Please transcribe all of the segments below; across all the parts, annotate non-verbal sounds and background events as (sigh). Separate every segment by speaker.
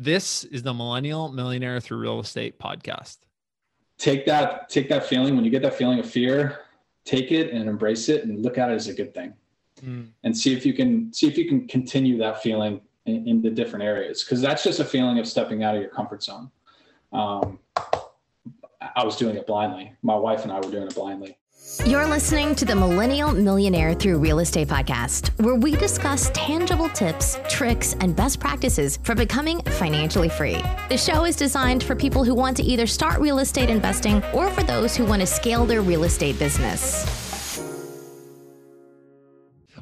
Speaker 1: This is the Millennial Millionaire Through Real Estate podcast.
Speaker 2: Take that, take that feeling when you get that feeling of fear, take it and embrace it and look at it as a good thing. Mm. And see if you can see if you can continue that feeling in, in the different areas. Cause that's just a feeling of stepping out of your comfort zone. Um, I was doing it blindly. My wife and I were doing it blindly.
Speaker 3: You're listening to the Millennial Millionaire Through Real Estate podcast, where we discuss tangible tips, tricks, and best practices for becoming financially free. The show is designed for people who want to either start real estate investing or for those who want to scale their real estate business.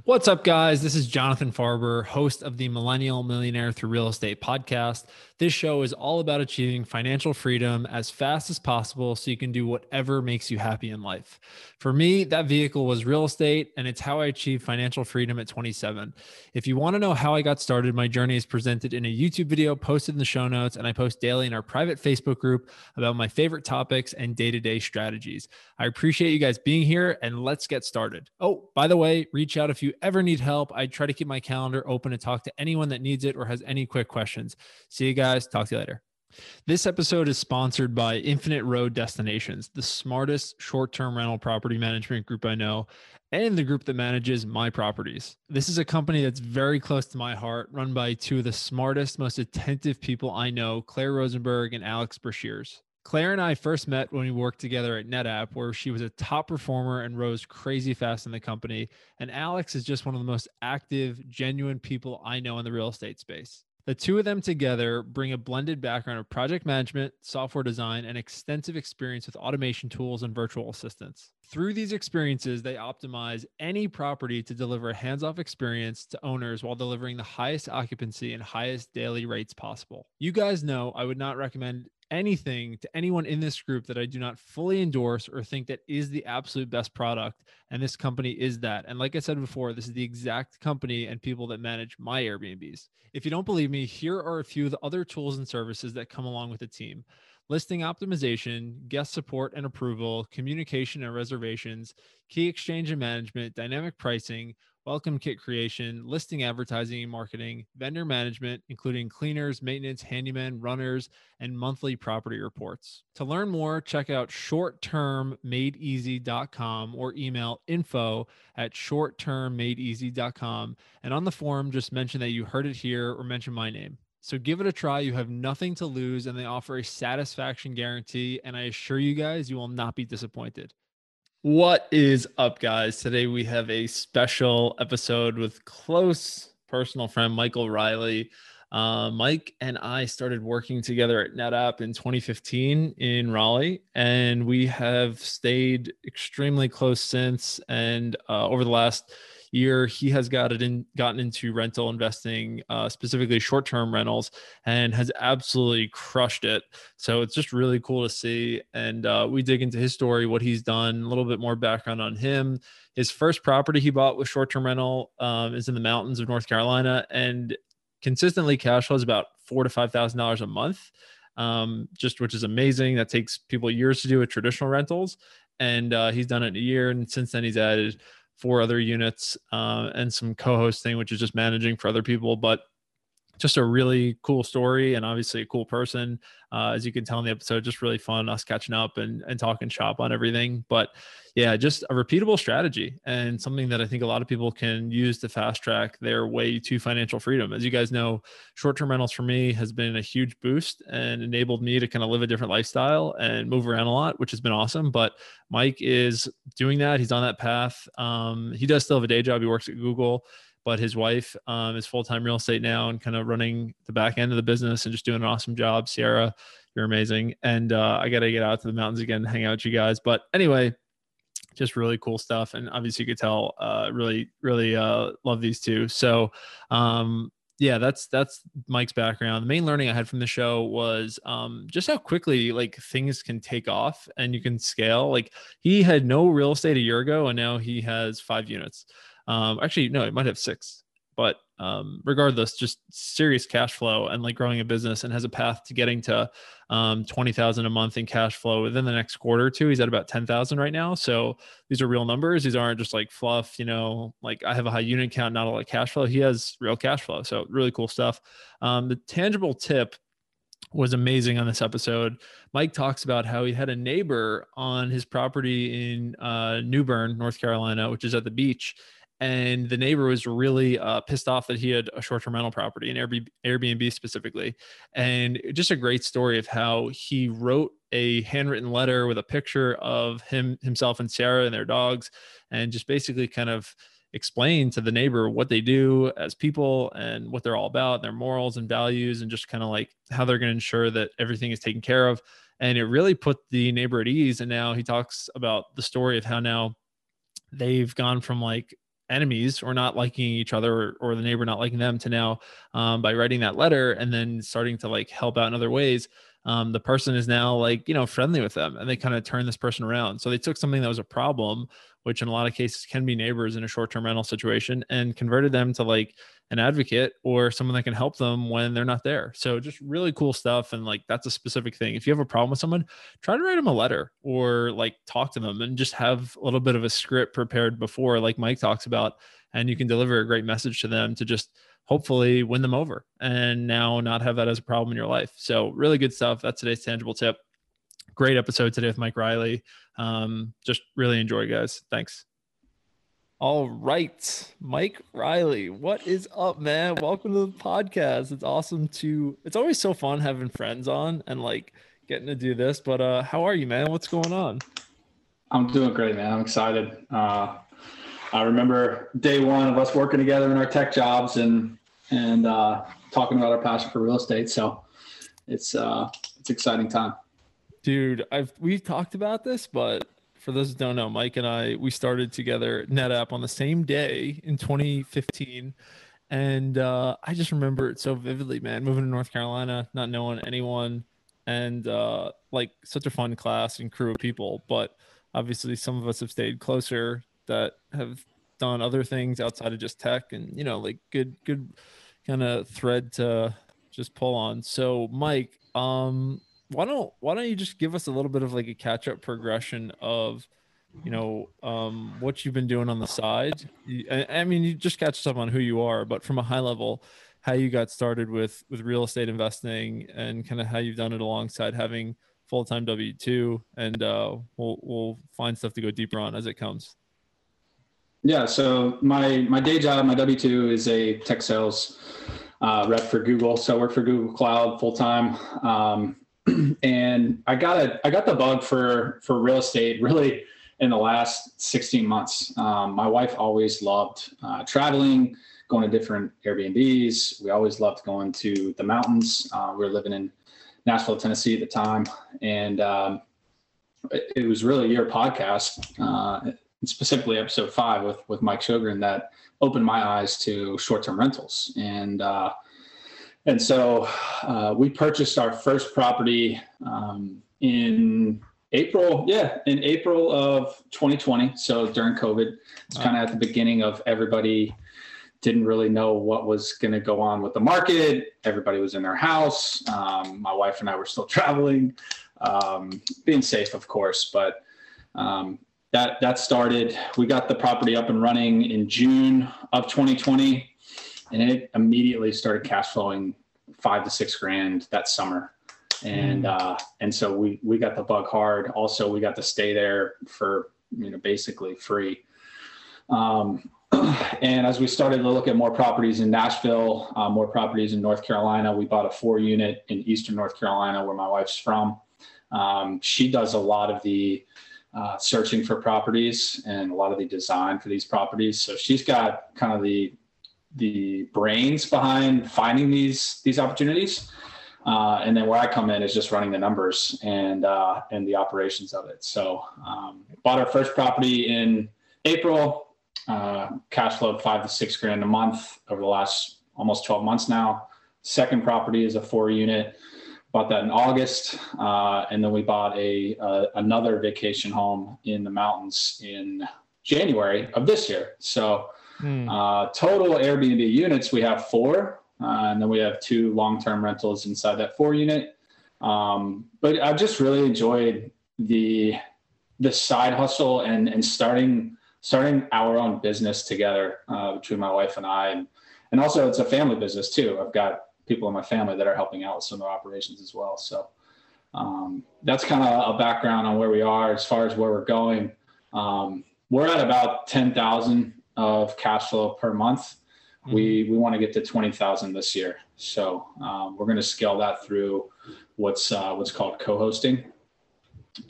Speaker 1: What's up, guys? This is Jonathan Farber, host of the Millennial Millionaire Through Real Estate podcast. This show is all about achieving financial freedom as fast as possible so you can do whatever makes you happy in life. For me, that vehicle was real estate, and it's how I achieved financial freedom at 27. If you want to know how I got started, my journey is presented in a YouTube video posted in the show notes, and I post daily in our private Facebook group about my favorite topics and day to day strategies. I appreciate you guys being here, and let's get started. Oh, by the way, reach out if you ever need help. I try to keep my calendar open to talk to anyone that needs it or has any quick questions. See you guys guys. Talk to you later. This episode is sponsored by Infinite Road Destinations, the smartest short term rental property management group I know, and the group that manages my properties. This is a company that's very close to my heart, run by two of the smartest, most attentive people I know, Claire Rosenberg and Alex Brashears. Claire and I first met when we worked together at NetApp, where she was a top performer and rose crazy fast in the company. And Alex is just one of the most active, genuine people I know in the real estate space. The two of them together bring a blended background of project management, software design, and extensive experience with automation tools and virtual assistants. Through these experiences, they optimize any property to deliver a hands off experience to owners while delivering the highest occupancy and highest daily rates possible. You guys know I would not recommend anything to anyone in this group that I do not fully endorse or think that is the absolute best product. And this company is that. And like I said before, this is the exact company and people that manage my Airbnbs. If you don't believe me, here are a few of the other tools and services that come along with the team listing optimization, guest support and approval, communication and reservations, key exchange and management, dynamic pricing, welcome kit creation, listing advertising and marketing, vendor management, including cleaners, maintenance, handyman, runners, and monthly property reports. To learn more, check out shorttermmadeeasy.com or email info at shorttermmadeeasy.com. And on the forum, just mention that you heard it here or mention my name. So give it a try. You have nothing to lose, and they offer a satisfaction guarantee. And I assure you guys, you will not be disappointed. What is up, guys? Today we have a special episode with close personal friend Michael Riley. Uh, Mike and I started working together at NetApp in 2015 in Raleigh, and we have stayed extremely close since. And uh, over the last year, he has got it in, gotten into rental investing, uh, specifically short term rentals, and has absolutely crushed it. So it's just really cool to see. And uh, we dig into his story, what he's done, a little bit more background on him. His first property he bought with short term rental um, is in the mountains of North Carolina, and consistently cash flows about four to five thousand dollars a month. Um, just which is amazing. That takes people years to do with traditional rentals, and uh, he's done it in a year. And since then, he's added four other units uh, and some co-hosting, which is just managing for other people. But just a really cool story and obviously a cool person. Uh, as you can tell in the episode, just really fun us catching up and, and talking shop on everything. But yeah, just a repeatable strategy and something that I think a lot of people can use to fast track their way to financial freedom. As you guys know, short term rentals for me has been a huge boost and enabled me to kind of live a different lifestyle and move around a lot, which has been awesome. But Mike is doing that. He's on that path. Um, he does still have a day job. He works at Google but his wife um, is full time real estate now and kind of running the back end of the business and just doing an awesome job. Sierra, you're amazing. And uh, I got to get out to the mountains again, and hang out with you guys. But anyway, just really cool stuff. And obviously, you could tell, uh, really, really uh, love these two. So, um, yeah, that's that's Mike's background. The main learning I had from the show was um, just how quickly like things can take off and you can scale. Like he had no real estate a year ago, and now he has five units. Um, actually, no, it might have six, but um, regardless, just serious cash flow and like growing a business and has a path to getting to um, 20,000 a month in cash flow within the next quarter or two. He's at about 10,000 right now. So these are real numbers. These aren't just like fluff, you know, like I have a high unit count, not a lot of cash flow. He has real cash flow. So really cool stuff. Um, the tangible tip was amazing on this episode. Mike talks about how he had a neighbor on his property in uh, New Bern, North Carolina, which is at the beach. And the neighbor was really uh, pissed off that he had a short term rental property, an Airbnb specifically. And just a great story of how he wrote a handwritten letter with a picture of him, himself, and Sierra and their dogs, and just basically kind of explain to the neighbor what they do as people and what they're all about, their morals and values, and just kind of like how they're going to ensure that everything is taken care of. And it really put the neighbor at ease. And now he talks about the story of how now they've gone from like enemies or not liking each other or, or the neighbor not liking them to now um, by writing that letter and then starting to like help out in other ways um, the person is now like you know friendly with them and they kind of turn this person around. So they took something that was a problem which in a lot of cases can be neighbors in a short-term rental situation and converted them to like an advocate or someone that can help them when they're not there. So just really cool stuff and like that's a specific thing. If you have a problem with someone try to write them a letter or like talk to them and just have a little bit of a script prepared before like mike talks about and you can deliver a great message to them to just hopefully win them over and now not have that as a problem in your life so really good stuff that's today's tangible tip great episode today with Mike Riley. Um, just really enjoy, guys. Thanks. All right, Mike Riley, what is up, man? Welcome to the podcast. It's awesome to. It's always so fun having friends on and like getting to do this. But uh, how are you, man? What's going on?
Speaker 2: I'm doing great, man. I'm excited. Uh, I remember day one of us working together in our tech jobs and and uh, talking about our passion for real estate. So it's uh, it's exciting time.
Speaker 1: Dude, I've we've talked about this, but for those who don't know, Mike and I we started together NetApp on the same day in 2015. And uh, I just remember it so vividly, man. Moving to North Carolina, not knowing anyone, and uh, like such a fun class and crew of people. But obviously, some of us have stayed closer that have done other things outside of just tech, and you know, like good, good kind of thread to just pull on. So, Mike, um, why don't why don't you just give us a little bit of like a catch up progression of you know um, what you've been doing on the side I, I, mean you just catch us up on who you are but from a high level how you got started with with real estate investing and kind of how you've done it alongside having full-time w2 and uh, we'll we'll find stuff to go deeper on as it comes
Speaker 2: yeah so my my day job my w2 is a tech sales uh, rep for google so i work for google cloud full-time um, (clears throat) and I got a I got the bug for for real estate really in the last 16 months. Um, my wife always loved uh, traveling, going to different Airbnbs. We always loved going to the mountains. Uh, we were living in Nashville, Tennessee at the time, and um, it, it, was really your podcast, uh, specifically episode five with with Mike Shogren, that opened my eyes to short term rentals and uh, and so uh, we purchased our first property um, in April, yeah, in April of 2020. So during COVID, it's kind of at the beginning of everybody didn't really know what was going to go on with the market. Everybody was in their house. Um, my wife and I were still (laughs) traveling, um, being safe, of course, but um, that that started. We got the property up and running in June of 2020 and it immediately started cash flowing five to six grand that summer and mm. uh, and so we we got the bug hard also we got to stay there for you know basically free um, (clears throat) and as we started to look at more properties in nashville uh, more properties in north carolina we bought a four unit in eastern north carolina where my wife's from um, she does a lot of the uh, searching for properties and a lot of the design for these properties so she's got kind of the the brains behind finding these these opportunities. Uh, and then where I come in is just running the numbers and uh, and the operations of it. So um, bought our first property in April. Uh, cash flow five to six grand a month over the last almost 12 months now. Second property is a four unit. Bought that in August, uh, and then we bought a, a another vacation home in the mountains in January of this year. So Hmm. Uh, total Airbnb units, we have four, uh, and then we have two long-term rentals inside that four unit. Um, but I've just really enjoyed the the side hustle and and starting starting our own business together uh, between my wife and I, and and also it's a family business too. I've got people in my family that are helping out with some of our operations as well. So um, that's kind of a background on where we are as far as where we're going. Um, we're at about 10,000 of cash flow per month. Mm-hmm. We, we want to get to 20,000 this year. So um, we're going to scale that through what's, uh, what's called co-hosting.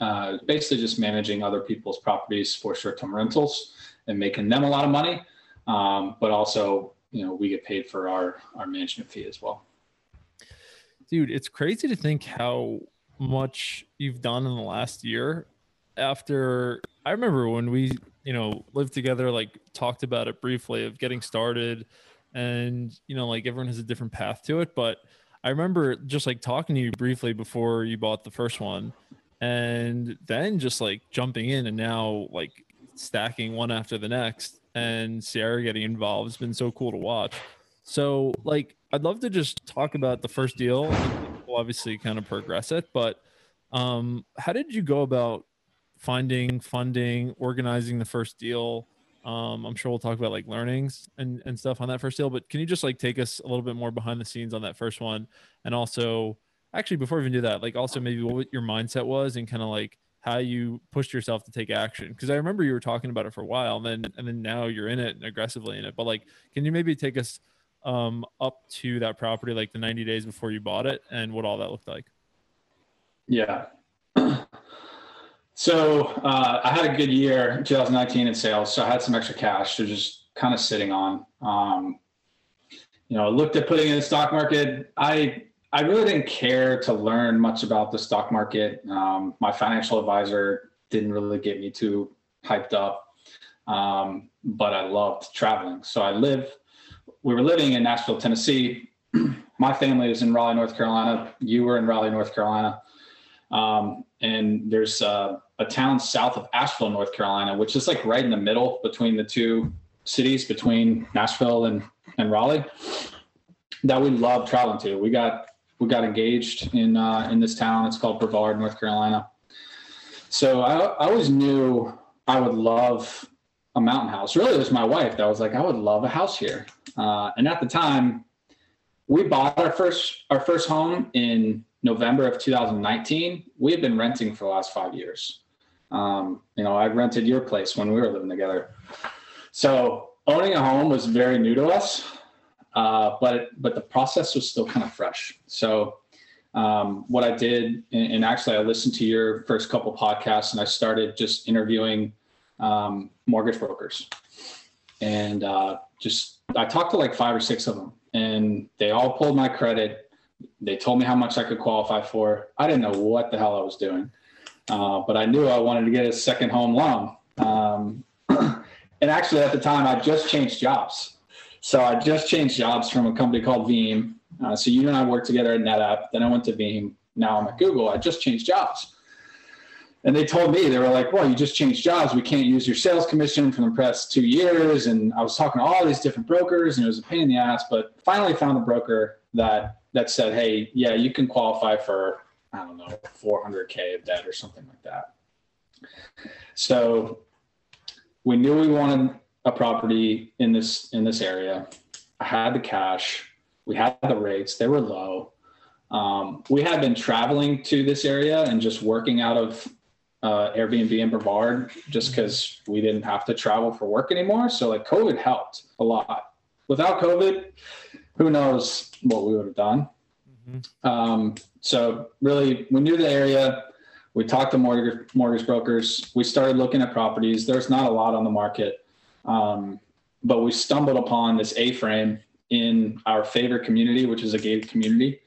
Speaker 2: Uh, basically just managing other people's properties for short-term rentals and making them a lot of money. Um, but also, you know, we get paid for our, our management fee as well.
Speaker 1: Dude, it's crazy to think how much you've done in the last year after I remember when we, you know, lived together, like talked about it briefly of getting started and, you know, like everyone has a different path to it. But I remember just like talking to you briefly before you bought the first one and then just like jumping in and now like stacking one after the next and Sierra getting involved has been so cool to watch. So like I'd love to just talk about the first deal. We'll obviously kind of progress it, but um, how did you go about finding funding, organizing the first deal. Um, I'm sure we'll talk about like learnings and, and stuff on that first deal, but can you just like take us a little bit more behind the scenes on that first one? And also, actually, before we even do that, like also maybe what your mindset was and kind of like how you pushed yourself to take action. Cause I remember you were talking about it for a while and then, and then now you're in it and aggressively in it. But like, can you maybe take us um, up to that property, like the 90 days before you bought it and what all that looked like?
Speaker 2: Yeah. (clears throat) So uh, I had a good year, 2019 in sales. So I had some extra cash to just kind of sitting on. Um, you know, looked at putting in the stock market. I I really didn't care to learn much about the stock market. Um, my financial advisor didn't really get me too hyped up, um, but I loved traveling. So I live. We were living in Nashville, Tennessee. (clears throat) my family is in Raleigh, North Carolina. You were in Raleigh, North Carolina. Um, and there's uh, a town south of Asheville, North Carolina, which is like right in the middle between the two cities, between Nashville and, and Raleigh, that we love traveling to. We got we got engaged in uh, in this town. It's called Brevard, North Carolina. So I, I always knew I would love a mountain house. Really, it was my wife that was like, I would love a house here. Uh, and at the time, we bought our first our first home in November of 2019. We had been renting for the last five years. Um, you know, I rented your place when we were living together. So owning a home was very new to us, uh, but but the process was still kind of fresh. So um, what I did, and, and, actually I listened to your first couple podcasts, and I started just interviewing um, mortgage brokers, and uh, just I talked to like five or six of them, and they all pulled my credit. They told me how much I could qualify for. I didn't know what the hell I was doing. Uh, but I knew I wanted to get a second home loan. Um, (clears throat) and actually, at the time, I just changed jobs. So I just changed jobs from a company called Veeam. Uh, so you and I worked together at NetApp. Then I went to Veeam. Now I'm at Google. I just changed jobs. And they told me, they were like, well, you just changed jobs. We can't use your sales commission from the past two years. And I was talking to all these different brokers and it was a pain in the ass, but finally found a broker that, that said, hey, yeah, you can qualify for I don't know, 400K of debt or something like that. So we knew we wanted a property in this in this area. I had the cash. We had the rates. They were low. Um, we had been traveling to this area and just working out of uh, Airbnb in Brevard just because we didn't have to travel for work anymore. So like COVID helped a lot. Without COVID, who knows what we would have done. Mm-hmm. Um, so really, we knew the area. We talked to mortgage, mortgage brokers. We started looking at properties. There's not a lot on the market, um, but we stumbled upon this A-frame in our favorite community, which is a gated community,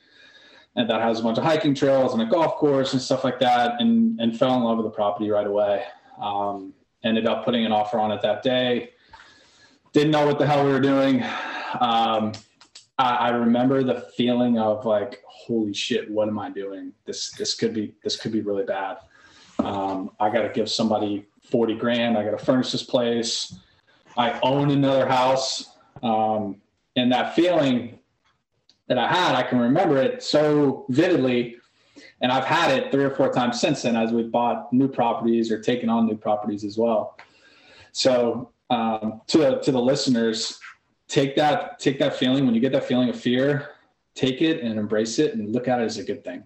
Speaker 2: and that has a bunch of hiking trails and a golf course and stuff like that. And and fell in love with the property right away. Um, ended up putting an offer on it that day. Didn't know what the hell we were doing. Um, I, I remember the feeling of like, holy shit, what am I doing? This this could be this could be really bad. Um, I got to give somebody forty grand. I got to furnish this place. I own another house, um, and that feeling that I had, I can remember it so vividly. And I've had it three or four times since then as we've bought new properties or taken on new properties as well. So um, to to the listeners, take that take that feeling when you get that feeling of fear take it and embrace it and look at it as a good thing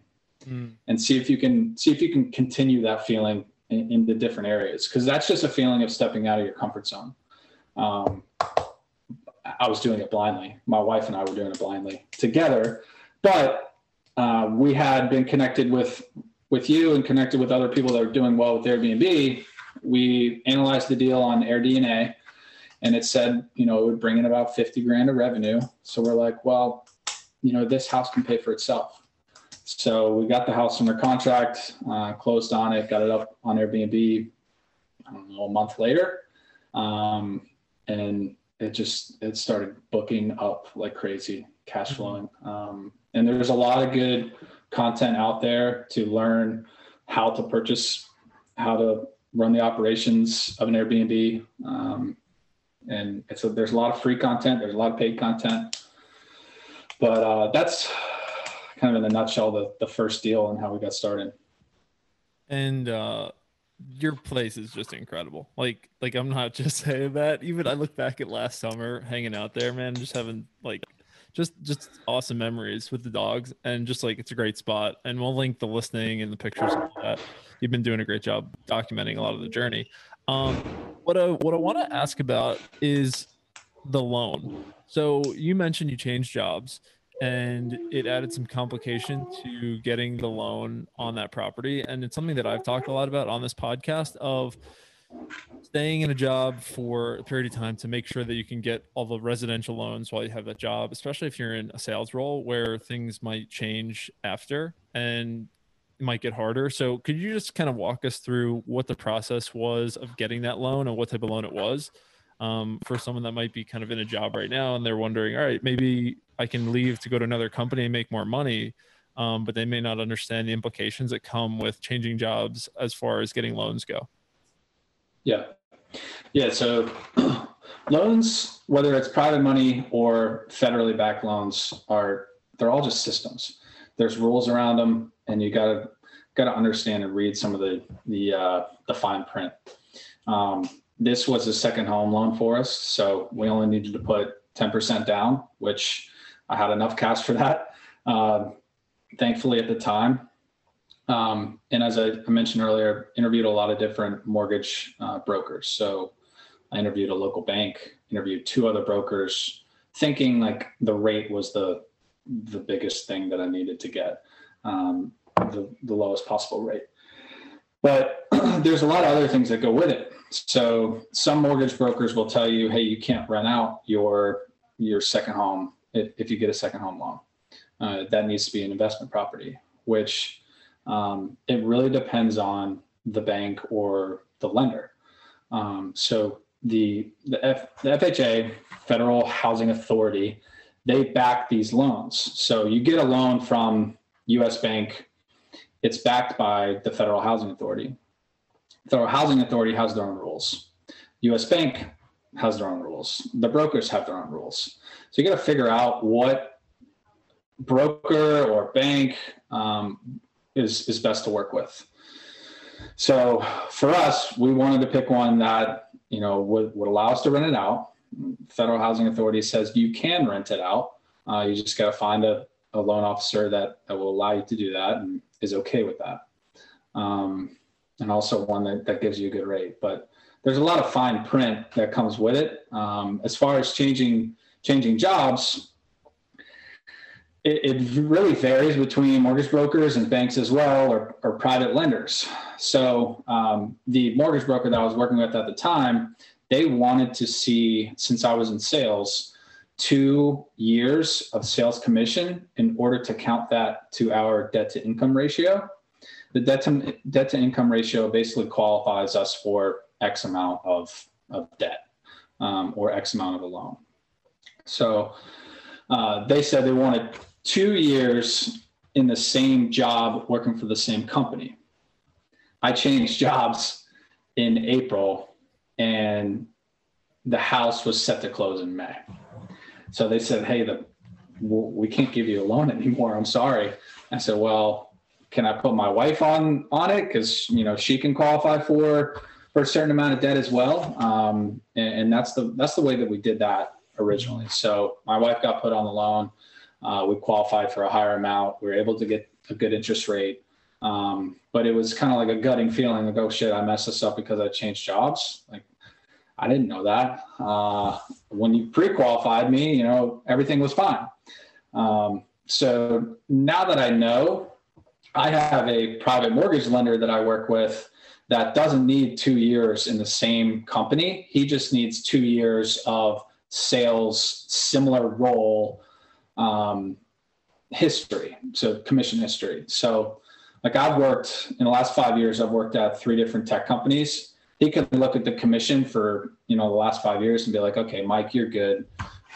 Speaker 2: mm. and see if you can see if you can continue that feeling in, in the different areas because that's just a feeling of stepping out of your comfort zone um, i was doing it blindly my wife and i were doing it blindly together but uh, we had been connected with with you and connected with other people that are doing well with airbnb we analyzed the deal on AirDNA and it said, you know, it would bring in about 50 grand of revenue. So we're like, well, you know, this house can pay for itself. So we got the house under contract, uh, closed on it, got it up on Airbnb, I don't know, a month later. Um, and it just, it started booking up like crazy, cash mm-hmm. flowing. Um, and there's a lot of good content out there to learn how to purchase, how to run the operations of an Airbnb. Um, and it's a, there's a lot of free content, there's a lot of paid content, but uh, that's kind of in a nutshell the the first deal and how we got started.
Speaker 1: And uh, your place is just incredible. Like like I'm not (laughs) just saying that. Even I look back at last summer hanging out there, man, just having like just just awesome memories with the dogs and just like it's a great spot. And we'll link the listening and the pictures that. You've been doing a great job documenting a lot of the journey. Um what i what i want to ask about is the loan. So you mentioned you changed jobs and it added some complication to getting the loan on that property and it's something that i've talked a lot about on this podcast of staying in a job for a period of time to make sure that you can get all the residential loans while you have that job, especially if you're in a sales role where things might change after and it might get harder. So, could you just kind of walk us through what the process was of getting that loan and what type of loan it was um, for someone that might be kind of in a job right now and they're wondering, all right, maybe I can leave to go to another company and make more money. Um, but they may not understand the implications that come with changing jobs as far as getting loans go.
Speaker 2: Yeah. Yeah. So (clears throat) loans, whether it's private money or federally backed loans, are they're all just systems. There's rules around them, and you gotta gotta understand and read some of the the uh, the fine print. Um, this was a second home loan for us, so we only needed to put 10% down, which I had enough cash for that. Uh, thankfully, at the time, um, and as I mentioned earlier, interviewed a lot of different mortgage uh, brokers. So I interviewed a local bank, interviewed two other brokers, thinking like the rate was the the biggest thing that I needed to get, um, the the lowest possible rate. But (clears throat) there's a lot of other things that go with it. So some mortgage brokers will tell you, hey, you can't rent out your your second home if, if you get a second home loan. Uh, that needs to be an investment property, which um, it really depends on the bank or the lender. Um, so the the, F, the FHA, Federal Housing Authority, they back these loans. So you get a loan from U.S. Bank, it's backed by the Federal Housing Authority. Federal Housing Authority has their own rules. U.S. Bank has their own rules. The brokers have their own rules. So you got to figure out what broker or bank um, is is best to work with. So for us, we wanted to pick one that you know would, would allow us to rent it out. Federal Housing Authority says you can rent it out. Uh, you just got to find a, a loan officer that, that will allow you to do that and is okay with that. Um, and also one that, that gives you a good rate. But there's a lot of fine print that comes with it. Um, as far as changing changing jobs, it, it, really varies between mortgage brokers and banks as well, or, or private lenders. So um, the mortgage broker that I was working with at the time, they wanted to see, since I was in sales, two years of sales commission in order to count that to our debt to income ratio. The debt to, debt to income ratio basically qualifies us for X amount of, of debt um, or X amount of a loan. So uh, they said they wanted two years in the same job working for the same company. I changed (laughs) jobs in April and the house was set to close in May. So they said, Hey, the, we can't give you a loan (laughs) anymore. I'm sorry. I said, well, can I put my wife on, on it? Cause you know, she can qualify for, for a certain amount of debt as well. Um, and, and that's the, that's the way that we did that originally. So my wife got put on the loan Uh, we qualified for a higher amount. We were able to get a good interest rate. Um, but it was kind of like a gutting feeling like, oh shit, I messed this up because I changed jobs. Like, I didn't know that. Uh, when you pre-qualified me, you know, everything was fine. Um, so now that I know, I have a private mortgage lender that I work with that doesn't need two years in the same company. He just needs two years of sales, similar role um, history, so commission history. So, like I've worked in the last five years, I've worked at three different tech companies. He can look at the commission for you know the last five years and be like, okay, Mike, you're good.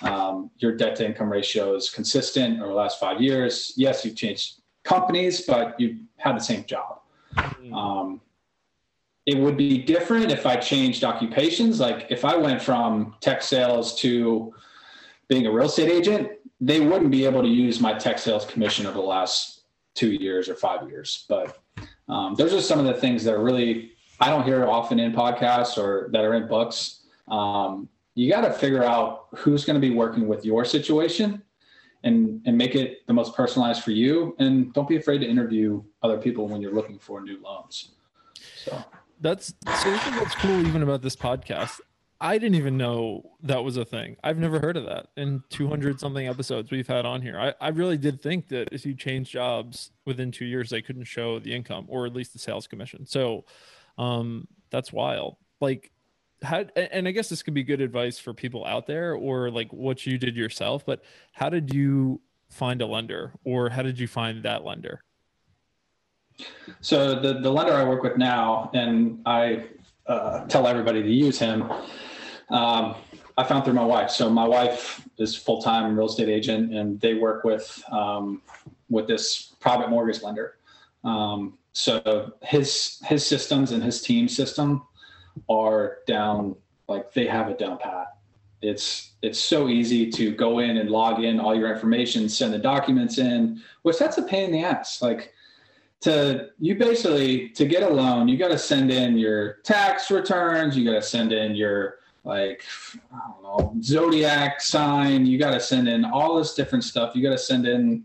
Speaker 2: Um, your debt to income ratio is consistent over the last five years. Yes, you've changed companies, but you had the same job. Mm-hmm. Um, it would be different if I changed occupations. Like if I went from tech sales to being a real estate agent, they wouldn't be able to use my tech sales commission over the last two years or five years. But um, those are some of the things that are really I don't hear often in podcasts or that are in books. Um, you got to figure out who's going to be working with your situation and and make it the most personalized for you and don't be afraid to interview other people when you're looking for new loans so
Speaker 1: that's so what's cool even about this podcast I didn't even know that was a thing. I've never heard of that in 200 something episodes we've had on here. I, I really did think that if you change jobs within two years, they couldn't show the income or at least the sales commission. So um, that's wild. Like, how, and I guess this could be good advice for people out there or like what you did yourself, but how did you find a lender or how did you find that lender?
Speaker 2: So the, the lender I work with now, and I uh, tell everybody to use him, um, I found through my wife. So my wife is full time real estate agent, and they work with um, with this private mortgage lender. Um, so his his systems and his team system are down like they have it down pat. It's it's so easy to go in and log in all your information, send the documents in, which that's a pain in the ass. Like to you basically to get a loan, you got to send in your tax returns, you got to send in your like I don't know zodiac sign. You got to send in all this different stuff. You got to send in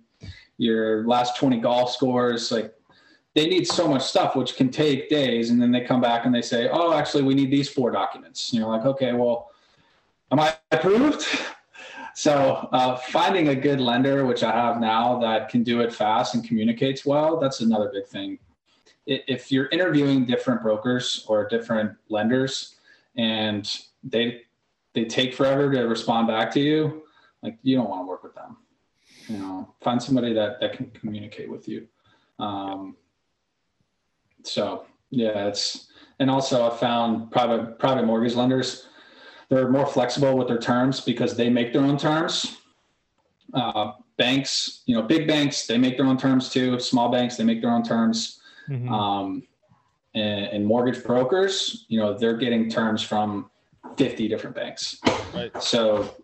Speaker 2: your last 20 golf scores. Like they need so much stuff, which can take days. And then they come back and they say, oh, actually, we need these four documents. And you're like, okay, well, am I approved? So uh, finding a good lender, which I have now, that can do it fast and communicates well, that's another big thing. If you're interviewing different brokers or different lenders, and they they take forever to respond back to you, like you don't want to work with them. You know, find somebody that that can communicate with you. Um, so yeah, it's and also I found private private mortgage lenders they're more flexible with their terms because they make their own terms. Uh, banks, you know, big banks they make their own terms too. Small banks they make their own terms. Mm-hmm. Um, and, and mortgage brokers, you know, they're getting terms from 50 different banks. Right. So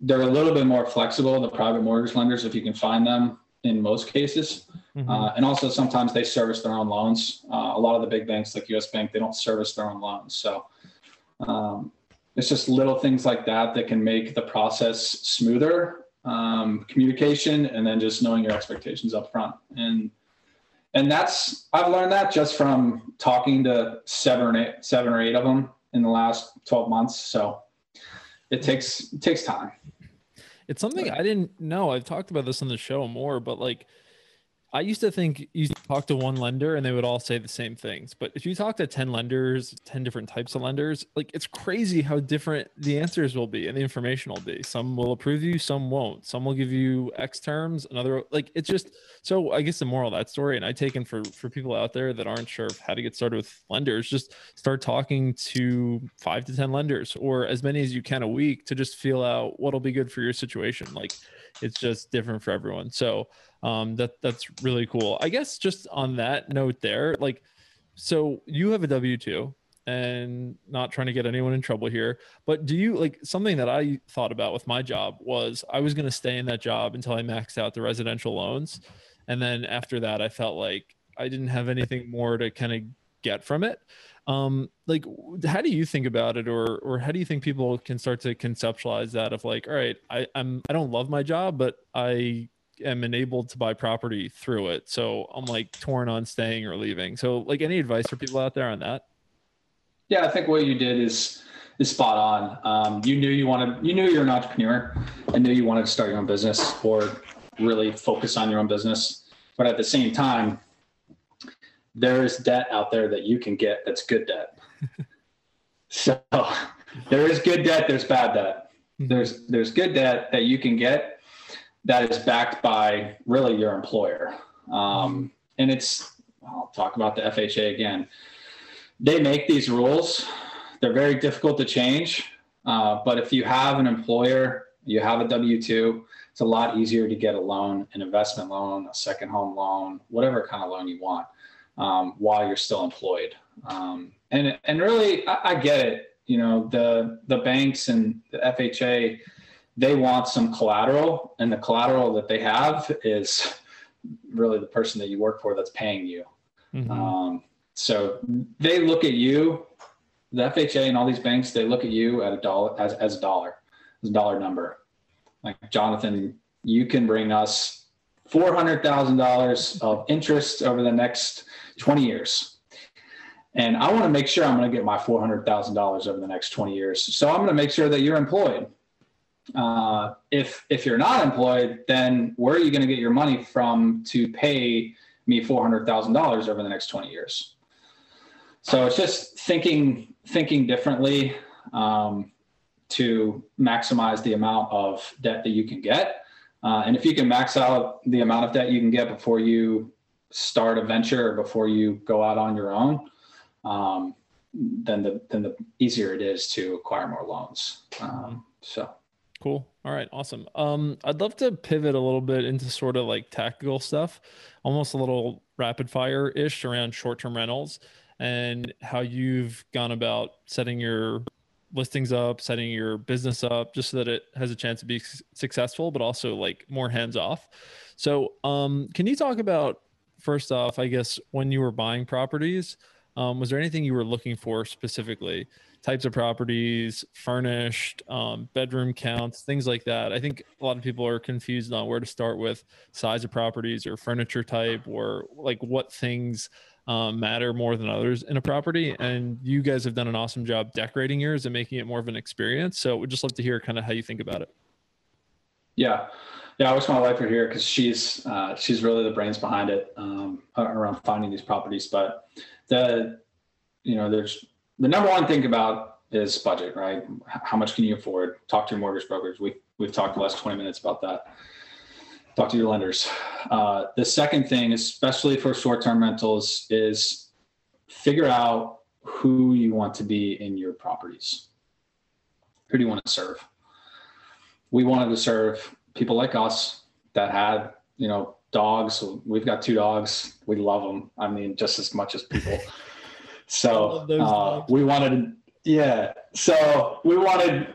Speaker 2: they're a little bit more flexible, the private mortgage lenders, if you can find them in most cases. Mm-hmm. Uh, and also sometimes they service their own loans. Uh, a lot of the big banks like US Bank, they don't service their own loans. So um, it's just little things like that that can make the process smoother um, communication and then just knowing your expectations up front. And and that's I've learned that just from talking to seven or eight, seven or eight of them in the last 12 months. So it takes it takes time.
Speaker 1: It's something I didn't know. I've talked about this on the show more, but like I used to think you talk to one lender and they would all say the same things. But if you talk to 10 lenders, 10 different types of lenders, like it's crazy how different the answers will be and the information will be. Some will approve you, some won't. Some will give you X terms, another like it's just so I guess the moral of that story, and I taken for for people out there that aren't sure how to get started with lenders, just start talking to five to 10 lenders or as many as you can a week to just feel out what'll be good for your situation. Like it's just different for everyone. So um, that that's really cool. I guess just on that note, there, like, so you have a W two, and not trying to get anyone in trouble here, but do you like something that I thought about with my job was I was going to stay in that job until I maxed out the residential loans, and then after that, I felt like I didn't have anything more to kind of get from it. Um, like, how do you think about it, or or how do you think people can start to conceptualize that of like, all right, I, I'm I don't love my job, but I am enabled to buy property through it. So I'm like torn on staying or leaving. So like, any advice for people out there on that?
Speaker 2: Yeah, I think what you did is is spot on. Um, you knew you wanted, you knew you're an entrepreneur and knew you wanted to start your own business or really focus on your own business. But at the same time, there is debt out there that you can get that's good debt. (laughs) so (laughs) there is good debt, there's bad debt. Mm-hmm. There's there's good debt that you can get that is backed by really your employer. Um, and it's I'll talk about the FHA again. They make these rules. They're very difficult to change. Uh, but if you have an employer, you have a W 2, it's a lot easier to get a loan, an investment loan, a second home loan, whatever kind of loan you want um, while you're still employed. Um, and and really, I, I, get it. You know, the the banks and the FHA, they want some collateral, and the collateral that they have is really the person that you work for that's paying you. Mm-hmm. Um, so they look at you, the FHA and all these banks, they look at you at a dollar as, as a dollar, as a dollar number. Like Jonathan, you can bring us four hundred thousand dollars of interest over the next 20 years. And I want to make sure I'm going to get my $400,000 over the next 20 years. So I'm going to make sure that you're employed. Uh, if if you're not employed, then where are you going to get your money from to pay me $400,000 over the next 20 years? So it's just thinking thinking differently um, to maximize the amount of debt that you can get. Uh, and if you can max out the amount of debt you can get before you start a venture or before you go out on your own, um, then the then the easier it is to acquire more loans. Um, so
Speaker 1: cool. All right, awesome. Um, I'd love to pivot a little bit into sort of like tactical stuff, almost a little rapid fire ish around short term rentals and how you've gone about setting your listings up, setting your business up just so that it has a chance to be successful, but also like more hands off. So, um, can you talk about first off, I guess when you were buying properties, um, was there anything you were looking for specifically? Types of properties, furnished, um, bedroom counts, things like that. I think a lot of people are confused on where to start with size of properties or furniture type or like what things um, matter more than others in a property. And you guys have done an awesome job decorating yours and making it more of an experience. So we'd just love to hear kind of how you think about it.
Speaker 2: Yeah. Yeah, I wish my wife were here because she's uh, she's really the brains behind it um, around finding these properties. But the you know there's the number one thing about is budget, right? How much can you afford? Talk to your mortgage brokers. We we've talked the last 20 minutes about that. Talk to your lenders. Uh, the second thing, especially for short-term rentals, is figure out who you want to be in your properties. Who do you want to serve? We wanted to serve people like us that had, you know, dogs. We've got two dogs. We love them. I mean, just as much as people. (laughs) So uh, we wanted, yeah. So we wanted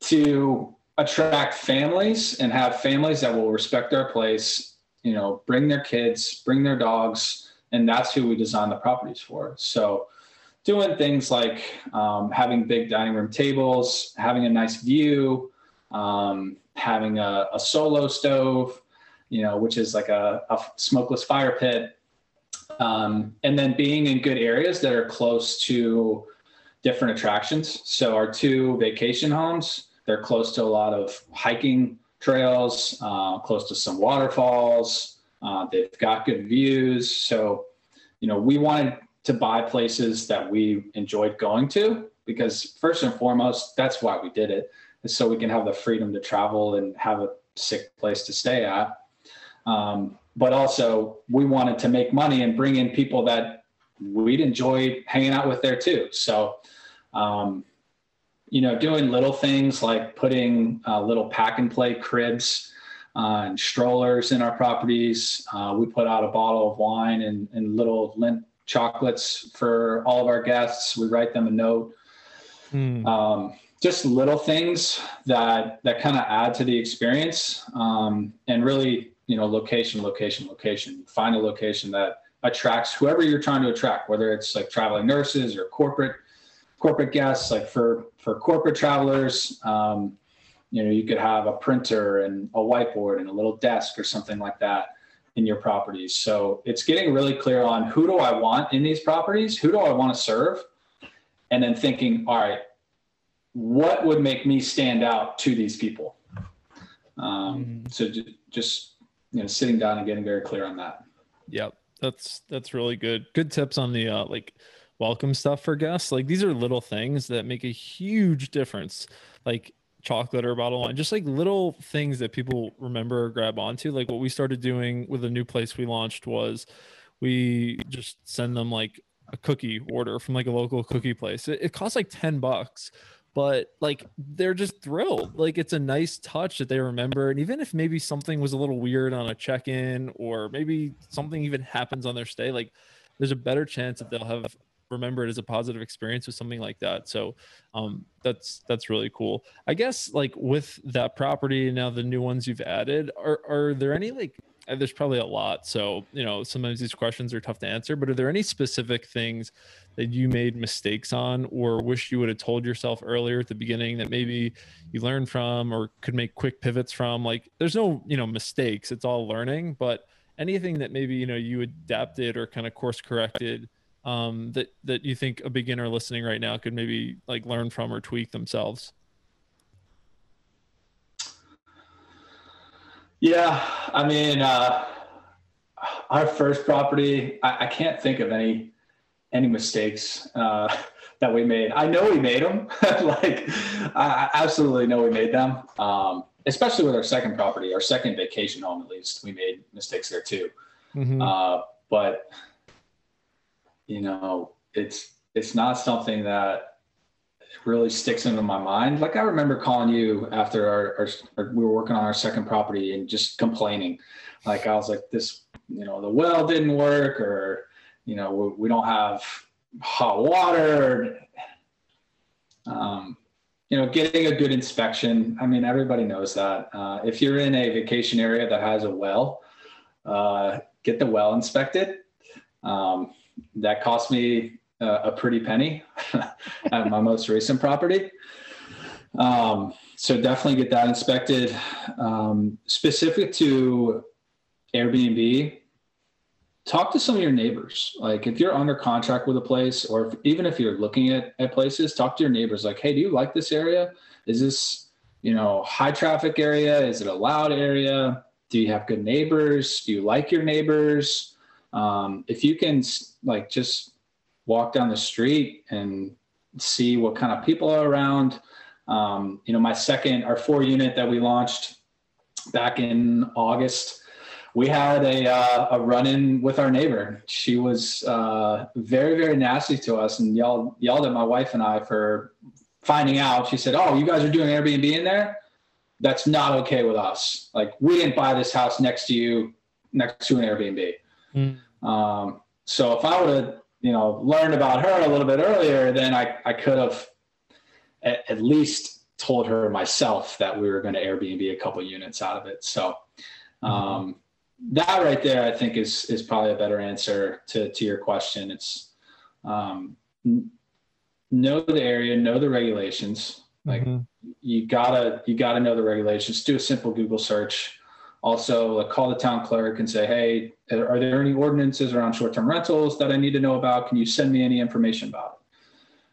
Speaker 2: to attract families and have families that will respect our place. You know, bring their kids, bring their dogs, and that's who we design the properties for. So doing things like um, having big dining room tables, having a nice view, um, having a, a, solo stove, you know, which is like a, a smokeless fire pit, um, and then being in good areas that are close to different attractions. So our two vacation homes, they're close to a lot of hiking trails, uh, close to some waterfalls. Uh, they've got good views. So, you know, we wanted to buy places that we enjoyed going to because first and foremost, that's why we did it so we can have the freedom to travel and have a sick place to stay at. Um, but also, we wanted to make money and bring in people that we'd enjoy hanging out with there too. So, um, you know, doing little things like putting uh, little pack and play cribs uh, and strollers in our properties. Uh, we put out a bottle of wine and, and little Lindt chocolates for all of our guests. We write them a note. Mm. Um, just little things that that kind of add to the experience um, and really you know location location location find a location that attracts whoever you're trying to attract, whether it's like traveling nurses or corporate corporate guests. Like for for corporate travelers, um, you know, you could have a printer and a whiteboard and a little desk or something like that in your properties. So it's getting really clear on who do I want in these properties, who do I want to serve, and then thinking, all right, what would make me stand out to these people? Um, mm-hmm. So just you know, sitting down and getting very clear on that.
Speaker 1: Yep, that's that's really good. Good tips on the uh, like welcome stuff for guests. Like these are little things that make a huge difference. Like chocolate or bottle wine, just like little things that people remember or grab onto. Like what we started doing with a new place we launched was we just send them like a cookie order from like a local cookie place. It, it costs like 10 bucks, but like they're just thrilled. Like it's a nice touch that they remember. And even if maybe something was a little weird on a check in or maybe something even happens on their stay, like there's a better chance that they'll have remembered as a positive experience with something like that. So um, that's that's really cool. I guess like with that property now, the new ones you've added, are are there any like there's probably a lot. So, you know, sometimes these questions are tough to answer, but are there any specific things that you made mistakes on or wish you would have told yourself earlier at the beginning that maybe you learned from or could make quick pivots from? Like, there's no, you know, mistakes, it's all learning, but anything that maybe, you know, you adapted or kind of course corrected um, that that you think a beginner listening right now could maybe like learn from or tweak themselves?
Speaker 2: Yeah, I mean, uh, our first property, I, I, can't think of any any mistakes uh, that we made. I know we made them. (laughs) like, I absolutely know we made them. Um, especially with our second property, our second vacation home, at least, we made mistakes there too. Mm-hmm. Uh, but you know, it's it's not something that really sticks into my mind. Like I remember calling you after our, our, our, we were working on our second property and just complaining. Like I was like, this, you know, the well didn't work, or you know, we, we don't have hot water. Um, you know, getting a good inspection. I mean, everybody knows that. Uh, if you're in a vacation area that has a well, uh, get the well inspected. Um, that cost me uh, a pretty penny (laughs) at my most recent property. Um, so definitely get that inspected. Um, specific to Airbnb, talk to some of your neighbors. Like if you're under contract with a place, or if, even if you're looking at, at places, talk to your neighbors. Like, hey, do you like this area? Is this you know high traffic area? Is it a loud area? Do you have good neighbors? Do you like your neighbors? Um, if you can like just walk down the street and see what kind of people are around. Um, you know, my second, our four unit that we launched back in August, we had a, uh, a run in with our neighbor. She was uh, very, very nasty to us and yelled, yelled at my wife and I for finding out. She said, Oh, you guys are doing Airbnb in there? That's not okay with us. Like, we didn't buy this house next to you, next to an Airbnb. Mm. Um, so if I would have, you know, learned about her a little bit earlier, then I, I could have at, at least told her myself that we were going to Airbnb a couple units out of it. So mm-hmm. um, that right there, I think is is probably a better answer to to your question. It's um, know the area, know the regulations. Like mm-hmm. you gotta you gotta know the regulations. Do a simple Google search also like call the town clerk and say hey are there any ordinances around short-term rentals that i need to know about? Can you send me any information about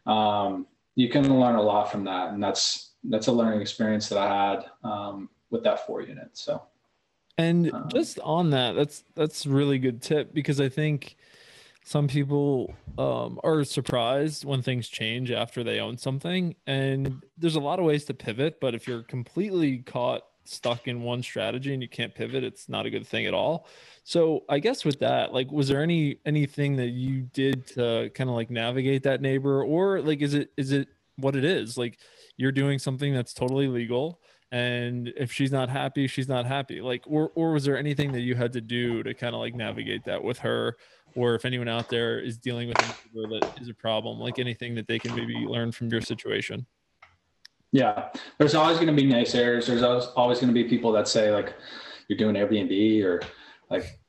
Speaker 2: it? Um, you can learn a lot from that and that's that's a learning experience that i had um, with that four unit so.
Speaker 1: And um, just on that that's that's really good tip because i think some people um, are surprised when things change after they own something and there's a lot of ways to pivot but if you're completely caught stuck in one strategy and you can't pivot, it's not a good thing at all. So I guess with that, like, was there any anything that you did to kind of like navigate that neighbor, or like, is it is it what it is? Like, you're doing something that's totally legal, and if she's not happy, she's not happy. Like, or or was there anything that you had to do to kind of like navigate that with her? Or if anyone out there is dealing with a neighbor that is a problem, like anything that they can maybe learn from your situation.
Speaker 2: Yeah, there's always going to be naysayers. There's always, always going to be people that say like you're doing Airbnb or like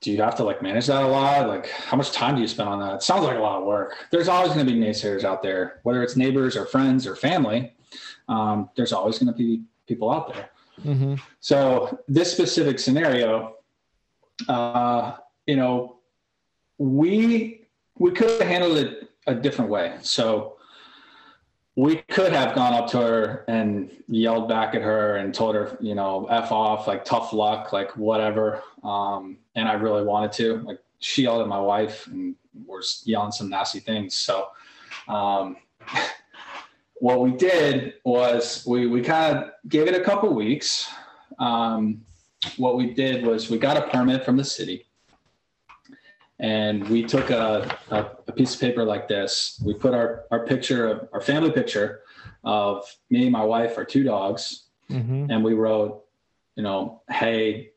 Speaker 2: do you have to like manage that a lot? Like, how much time do you spend on that? It sounds like a lot of work. There's always going to be naysayers out there, whether it's neighbors or friends or family. Um, there's always going to be people out there. Mm-hmm. So this specific scenario, uh, you know, we we could have handled it a different way. So we could have gone up to her and yelled back at her and told her, you know, f off, like tough luck, like whatever. Um, and I really wanted to. Like she yelled at my wife and was yelling some nasty things. So um, (laughs) what we did was we we kind of gave it a couple weeks. Um, what we did was we got a permit from the city and we took a, a, a, piece of paper like this. We put our, our picture, our family picture of me, my wife, our two dogs, mm-hmm. and we wrote, you know, hey,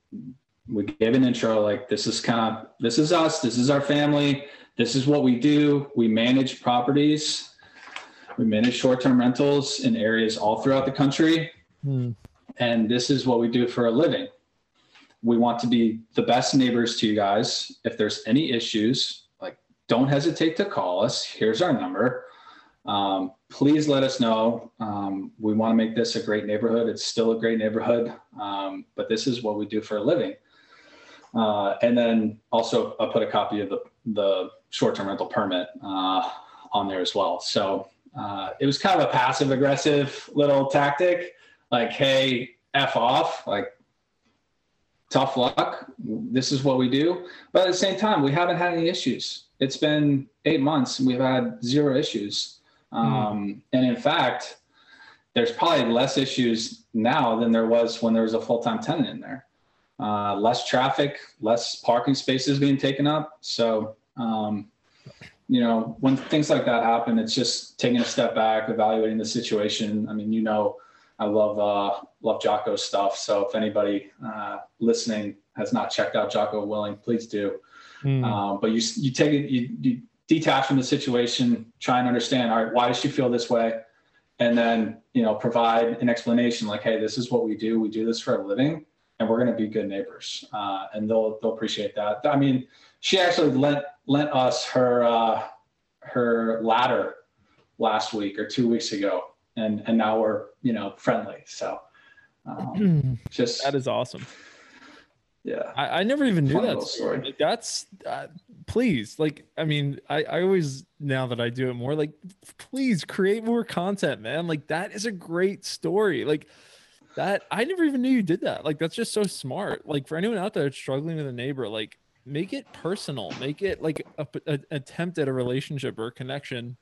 Speaker 2: we gave an intro like this is kind of this is us, this is our family, this is what we do. We manage properties, we manage short-term rentals in areas all throughout the country, mm. and this is what we do for a living we want to be the best neighbors to you guys. If there's any issues, like don't hesitate to call us. Here's our number. Um, please let us know. Um, we want to make this a great neighborhood. It's still a great neighborhood, um, but this is what we do for a living. Uh, and then also I put a copy of the, the short-term rental permit uh, on there as well. So uh, it was kind of a passive aggressive little tactic like, hey, F off, like tough luck. This is what we do. But at the same time, we haven't had any issues. It's been eight months and we've had zero issues. Mm. Um, and in fact, there's probably less issues now than there was when there was a full time tenant in there. Uh, less traffic, less parking spaces being taken up. So, um, you know, when things like that happen, it's just taking a step back, evaluating the situation. I mean, you know, I love uh, love Jocko's stuff. So if anybody uh, listening has not checked out Jocko Willink, please do. Mm. Um, but you you take it, you, you detach from the situation, try and understand. All right, why does she feel this way? And then you know provide an explanation like, hey, this is what we do. We do this for a living, and we're going to be good neighbors. Uh, and they'll they'll appreciate that. I mean, she actually lent lent us her uh, her ladder last week or two weeks ago and and now we're you know friendly. So um, (clears throat) just
Speaker 1: that is awesome.
Speaker 2: Yeah,
Speaker 1: I, I never even knew that story. Like, that's uh, please, like, I mean, I I always now that I do it more, like, please create more content, man. Like that is a great story. Like that, I never even knew you did that. Like that's just so smart. Like for anyone out there struggling with a neighbor, like make it personal, make it like a, a attempt at a relationship or a connection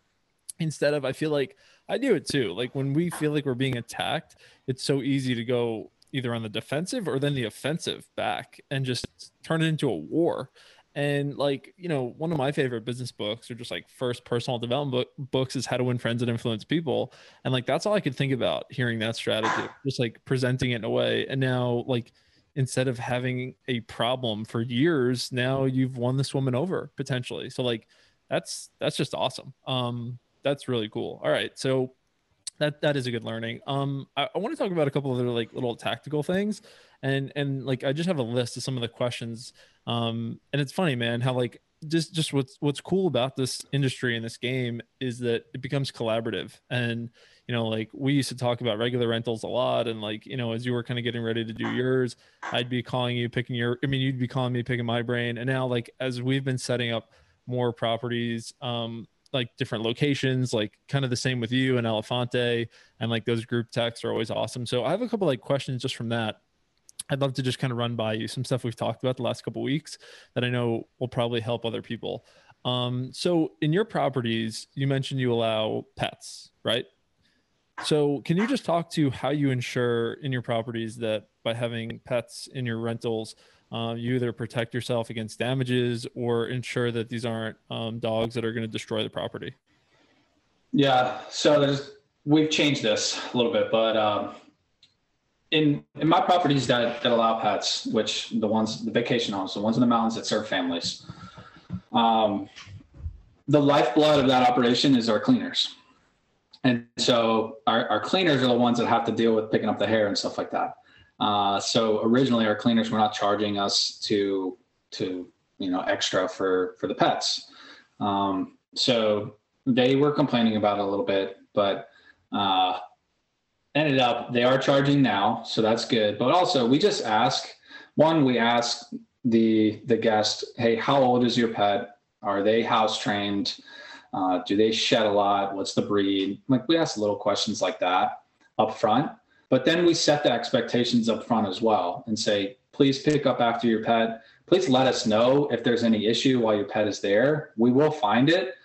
Speaker 1: instead of i feel like i do it too. Like when we feel like we're being attacked it's so easy to go either on the defensive or then the offensive back and just turn it into a war. And like you know one of my favorite business books or just like first personal development book, books is how to win friends and influence people. And like that's all i could think about hearing that strategy just like presenting it in a way. And now like instead of having a problem for years now you've won this woman over potentially. So like that's that's just awesome. Um that's really cool. All right, so that that is a good learning. Um, I, I want to talk about a couple other like little tactical things, and and like I just have a list of some of the questions. Um, and it's funny, man, how like just just what's what's cool about this industry and this game is that it becomes collaborative and you know like we used to talk about regular rentals a lot and like you know as you were kind of getting ready to do yours i'd be calling you picking your i mean you'd be calling me picking my brain and now like as we've been setting up more properties um like different locations, like kind of the same with you and Elefante, and like those group texts are always awesome. So I have a couple like questions just from that. I'd love to just kind of run by you some stuff we've talked about the last couple weeks that I know will probably help other people. Um, so in your properties, you mentioned you allow pets, right? So can you just talk to how you ensure in your properties that by having pets in your rentals, uh, you either protect yourself against damages or ensure that these aren't um, dogs that are going to destroy the property.
Speaker 2: Yeah, so we've changed this a little bit, but um, in in my properties that that allow pets, which the ones the vacation homes, the ones in the mountains that serve families, um, the lifeblood of that operation is our cleaners. And so our, our cleaners are the ones that have to deal with picking up the hair and stuff like that. Uh, so originally, our cleaners were not charging us to to you know extra for for the pets. Um, so they were complaining about it a little bit, but uh, ended up they are charging now, so that's good. But also we just ask one, we ask the the guest, hey, how old is your pet? Are they house trained? Uh, do they shed a lot? What's the breed? Like we ask little questions like that up front. But then we set the expectations up front as well and say, please pick up after your pet. Please let us know if there's any issue while your pet is there. We will find it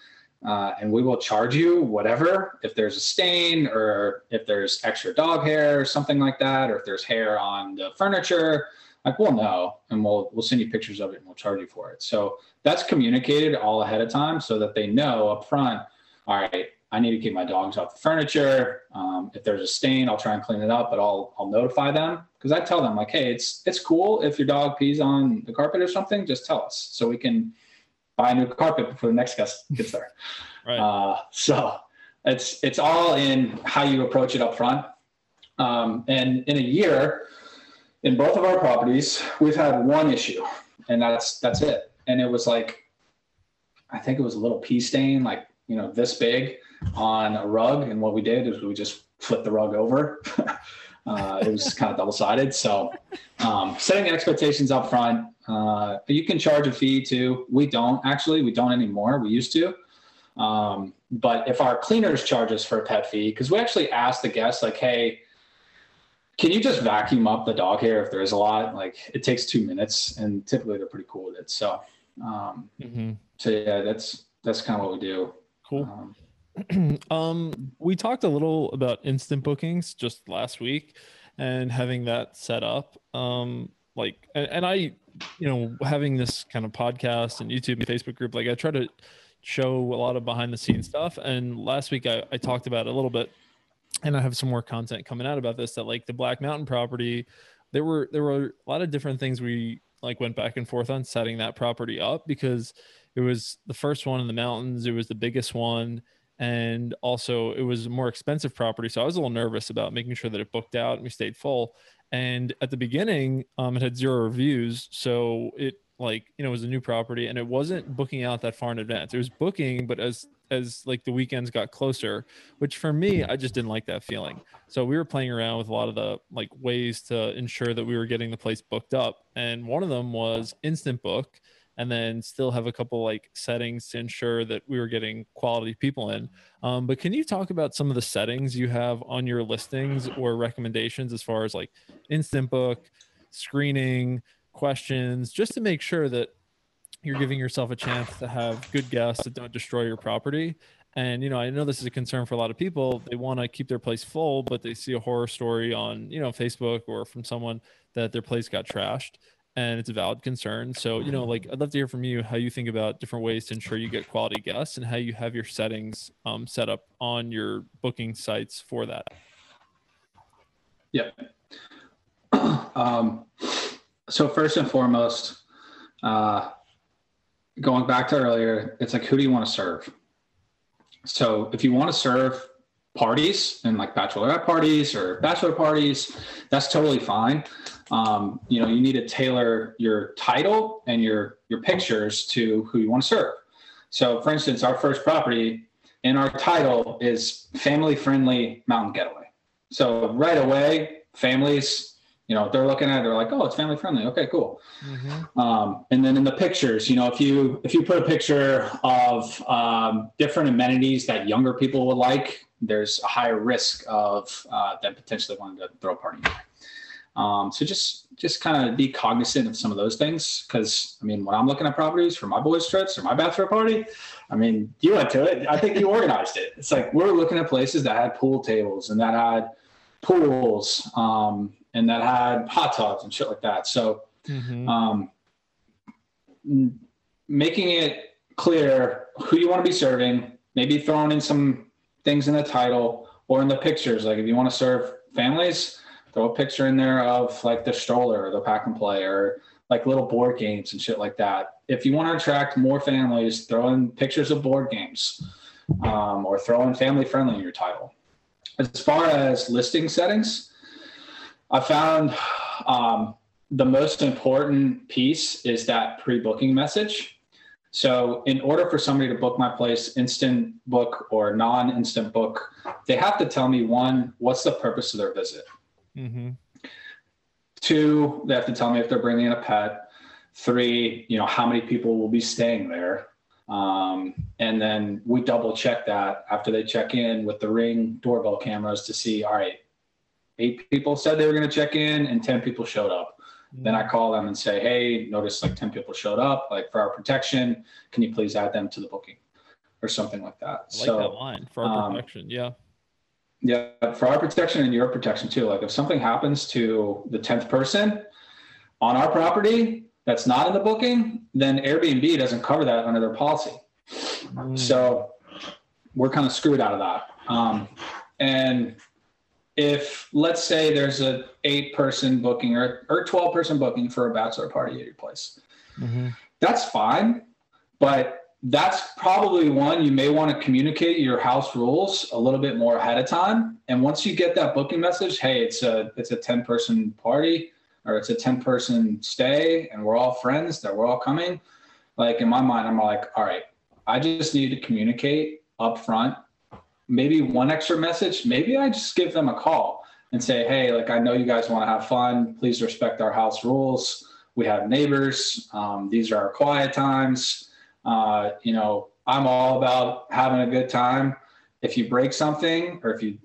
Speaker 2: uh, and we will charge you whatever if there's a stain or if there's extra dog hair or something like that, or if there's hair on the furniture. Like we'll know and we'll we'll send you pictures of it and we'll charge you for it. So that's communicated all ahead of time so that they know up front, all right, I need to keep my dogs off the furniture. Um, if there's a stain, I'll try and clean it up, but I'll I'll notify them because I tell them like, hey, it's it's cool if your dog pees on the carpet or something, just tell us so we can buy a new carpet before the next guest gets there. (laughs) right. Uh, so it's it's all in how you approach it up front. Um, and in a year, in both of our properties, we've had one issue, and that's that's it. And it was like, I think it was a little pee stain, like you know this big on a rug. And what we did is we just flipped the rug over. (laughs) uh, it was kind of double sided. So um, setting expectations up front. Uh, you can charge a fee too. We don't actually. We don't anymore. We used to. Um, but if our cleaners charge us for a pet fee, because we actually ask the guests like, hey, can you just vacuum up the dog hair if there is a lot? Like it takes two minutes, and typically they're pretty cool with it. So, um, mm-hmm. so yeah, that's that's kind of what we do.
Speaker 1: Cool. Um, (clears throat) um, we talked a little about instant bookings just last week, and having that set up. Um, like, and, and I, you know, having this kind of podcast and YouTube and Facebook group, like I try to show a lot of behind the scenes stuff. And last week I, I talked about a little bit and I have some more content coming out about this that like the Black Mountain property, there were there were a lot of different things we like went back and forth on setting that property up because it was the first one in the mountains, it was the biggest one, and also it was a more expensive property. So I was a little nervous about making sure that it booked out and we stayed full. And at the beginning, um, it had zero reviews, so it like you know was a new property and it wasn't booking out that far in advance. It was booking, but as as like the weekends got closer, which for me, I just didn't like that feeling. So we were playing around with a lot of the like ways to ensure that we were getting the place booked up. And one of them was instant book and then still have a couple like settings to ensure that we were getting quality people in. Um, but can you talk about some of the settings you have on your listings or recommendations as far as like instant book, screening, questions, just to make sure that you're giving yourself a chance to have good guests that don't destroy your property. And you know, I know this is a concern for a lot of people. They want to keep their place full, but they see a horror story on, you know, Facebook or from someone that their place got trashed and it's a valid concern. So, you know, like I'd love to hear from you how you think about different ways to ensure you get quality guests and how you have your settings um, set up on your booking sites for that.
Speaker 2: Yeah. (clears throat) Um, so first and foremost, uh, going back to earlier, it's like who do you want to serve? So if you want to serve parties and like bachelorette parties or bachelor parties, that's totally fine. Um, you know, you need to tailor your title and your your pictures to who you want to serve. So, for instance, our first property in our title is family friendly mountain getaway. So right away, families you know they're looking at it they're like oh it's family friendly okay cool mm-hmm. um, and then in the pictures you know if you if you put a picture of um, different amenities that younger people would like there's a higher risk of uh, them potentially wanting to throw a party um, so just just kind of be cognizant of some of those things because i mean when i'm looking at properties for my boys trips or my bachelor party i mean you went to it i think you organized it it's like we're looking at places that had pool tables and that had pools um, and that had hot tubs and shit like that. So, mm-hmm. um, making it clear who you want to be serving, maybe throwing in some things in the title or in the pictures. Like if you want to serve families, throw a picture in there of like the stroller or the pack and play or like little board games and shit like that. If you want to attract more families, throw in pictures of board games um, or throw in family friendly in your title. As far as listing settings, I found um, the most important piece is that pre-booking message. So in order for somebody to book my place, instant book or non-instant book, they have to tell me one, what's the purpose of their visit? Mm-hmm. Two, they have to tell me if they're bringing in a pet. Three, you know, how many people will be staying there. Um, and then we double check that after they check in with the ring doorbell cameras to see, all right, eight people said they were going to check in and 10 people showed up. Then I call them and say, hey, notice like 10 people showed up, like for our protection, can you please add them to the booking or something like that? I
Speaker 1: like so, that line for our um, protection. Yeah.
Speaker 2: Yeah. For our protection and your protection too. Like if something happens to the 10th person on our property, that's not in the booking, then Airbnb doesn't cover that under their policy. Mm. So we're kind of screwed out of that. Um, and if let's say there's a eight person booking or, or 12 person booking for a bachelor party at your place, mm-hmm. that's fine. But that's probably one you may want to communicate your house rules a little bit more ahead of time. And once you get that booking message, hey, it's a it's a 10 person party or it's a 10 person stay and we're all friends that we're all coming like in my mind i'm like all right i just need to communicate up front maybe one extra message maybe i just give them a call and say hey like i know you guys want to have fun. Please respect our house rules. We have neighbors. Um, these are our quiet times. Uh, you know i'm all about having a good time. If you break something or if you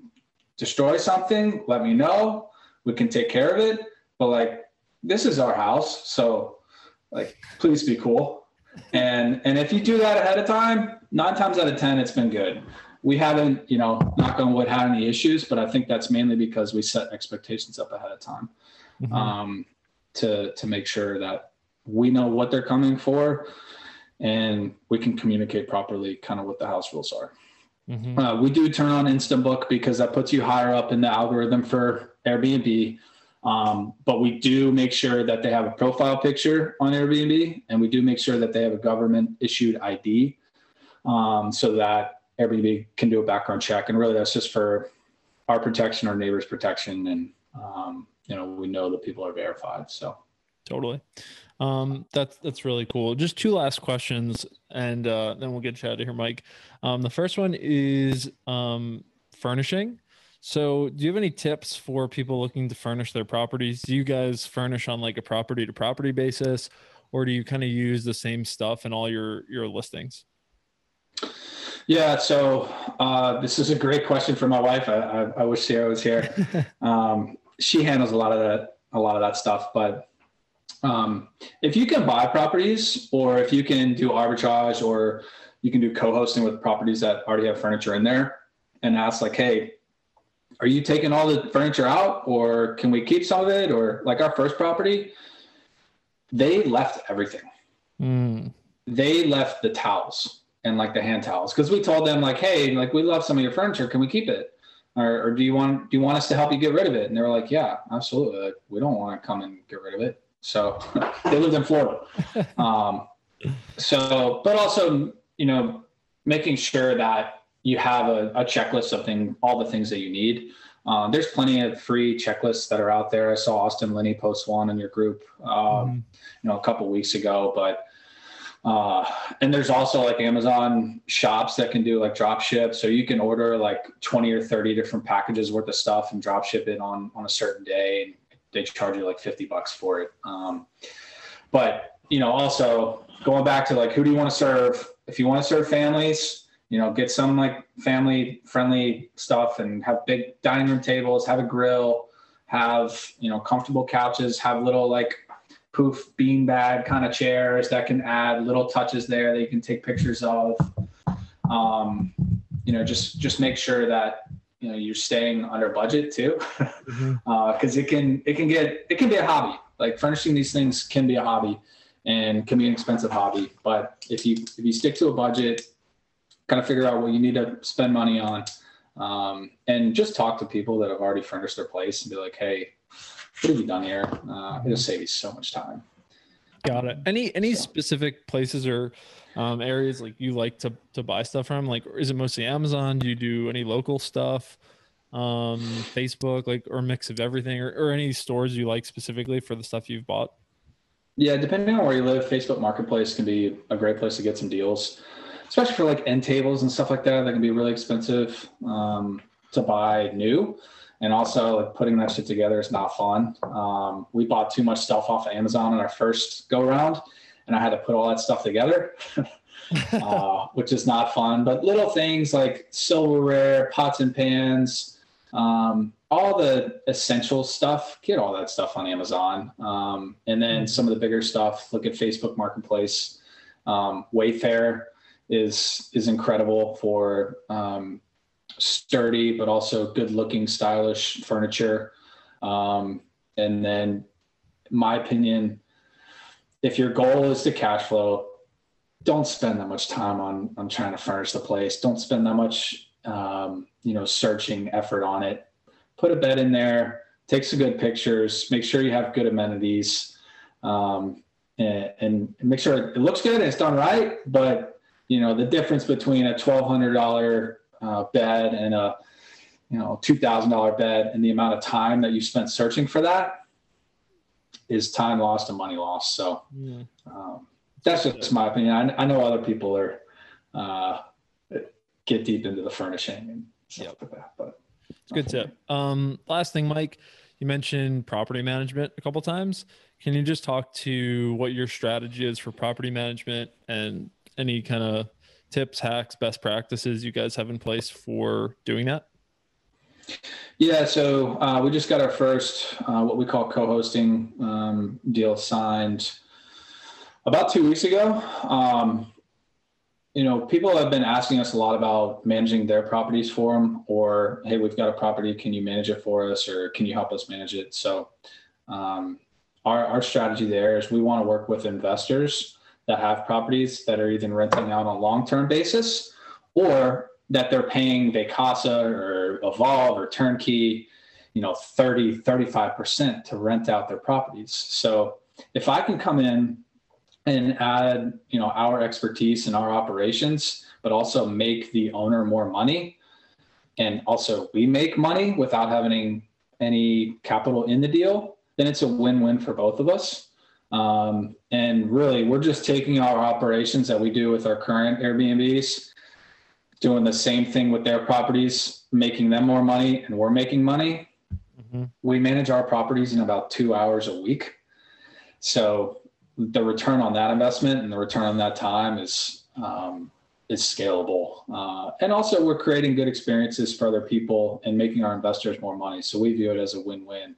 Speaker 2: destroy something let me know. We can take care of it. But like this is our house, so like please be cool. And and if you do that ahead of time, nine times out of ten, it's been good. We haven't, you know, knock on wood, had any issues, but I think that's mainly because we set expectations up ahead of time mm-hmm. um, to to make sure that we know what they're coming for, and we can communicate properly, kind of what the house rules are. Mm-hmm. Uh, we do turn on instant book because that puts you higher up in the algorithm for Airbnb. Um, but we do make sure that they have a profile picture on Airbnb, and we do make sure that they have a government issued ID, um, so that Airbnb can do a background check. And really, that's just for our protection, our neighbors' protection, and um, you know we know that people are verified. So
Speaker 1: totally, um, that's that's really cool. Just two last questions, and uh, then we'll get you out of here, Mike. Um, the first one is um, furnishing. So, do you have any tips for people looking to furnish their properties? Do you guys furnish on like a property to property basis, or do you kind of use the same stuff in all your your listings?
Speaker 2: Yeah, so uh, this is a great question for my wife. I, I, I wish Sierra was here. (laughs) um, she handles a lot of that a lot of that stuff, but um, if you can buy properties, or if you can do arbitrage, or you can do co-hosting with properties that already have furniture in there, and ask like, hey, are you taking all the furniture out or can we keep some of it? Or like our first property, they left everything. Mm. They left the towels and like the hand towels because we told them like, hey, like we love some of your furniture. Can we keep it? Or, or do you want do you want us to help you get rid of it? And they were like, yeah, absolutely. Like, we don't want to come and get rid of it. So (laughs) they lived in Florida. (laughs) Um, so, but also, you know, making sure that you have a, a checklist of thing, all the things that you need. Uh, there's plenty of free checklists that are out there. I saw Austin Linney post one in your group, um, mm-hmm. you know, a couple weeks ago. But uh, and there's also like Amazon shops that can do like drop ship, so you can order like 20 or 30 different packages worth of stuff and drop ship it on on a certain day, and they charge you like 50 bucks for it. Um, but you know, also going back to like who do you want to serve? If you want to serve families, you know, get some like family friendly stuff and have big dining room tables, have a grill, have, you know, comfortable couches, have little like poof beanbag kind of chairs that can add little touches there that you can take pictures of. Um, you know, just just make sure that you know you're staying under budget too, because (laughs) mm-hmm. uh, it can it can get it can be a hobby. Like furnishing these things can be a hobby and can be an expensive hobby. But if you if you stick to a budget kind of figure out what you need to spend money on um, and just talk to people that have already furnished their place and be like hey what have done here uh, it'll save you so much time
Speaker 1: got it any any so. specific places or um, areas like you like to to buy stuff from like is it mostly amazon do you do any local stuff um, Facebook, like or mix of everything, or, or any stores you like specifically for the stuff you've bought?
Speaker 2: Yeah, depending on where you live, Facebook Marketplace can be a great place to get some deals, especially for like end tables and stuff like that. That can be really expensive um, to buy new, and also like putting that shit together is not fun. Um, we bought too much stuff off of Amazon in our first go around, and I had to put all that stuff together. (laughs) uh, which is not fun. But little things like silverware, pots and pans, um, all the essential stuff, get all that stuff on Amazon. Um, and then some of the bigger stuff, look at Facebook Marketplace. Um, Wayfair is is incredible for um, sturdy but also good looking, stylish furniture. Um, and then, my opinion, if your goal is to cash flow, don't spend that much time on on trying to furnish the place. Don't spend that much um, you know searching effort on it. Put a bed in there. Take some good pictures. Make sure you have good amenities, um, and, and make sure it looks good and it's done right. But you know the difference between a twelve hundred dollar uh, bed and a you know two thousand dollar bed and the amount of time that you spent searching for that is time lost and money lost. So. Yeah. Um, that's just my opinion. I, I know other people are uh, get deep into the furnishing and stuff yep. like that. But
Speaker 1: it's good tip. Um, last thing, Mike, you mentioned property management a couple times. Can you just talk to what your strategy is for property management and any kind of tips, hacks, best practices you guys have in place for doing that?
Speaker 2: Yeah, so uh, we just got our first uh, what we call co-hosting um, deal signed about two weeks ago. Um, you know, people have been asking us a lot about managing their properties for them, or hey, we've got a property, can you manage it for us, or can you help us manage it? So, um, our our strategy there is we want to work with investors that have properties that are either renting out on a long term basis, or that they're paying Vacasa or Evolve or Turnkey, you know, 30, 35% to rent out their properties. So if I can come in and add you know our expertise in our operations but also make the owner more money and also we make money without having any capital in the deal then it's a win-win for both of us um, and really we're just taking our operations that we do with our current airbnbs doing the same thing with their properties making them more money and we're making money mm-hmm. we manage our properties in about two hours a week so the return on that investment and the return on that time is um, is scalable. Uh, and also, we're creating good experiences for other people and making our investors more money. So we view it as a win-win.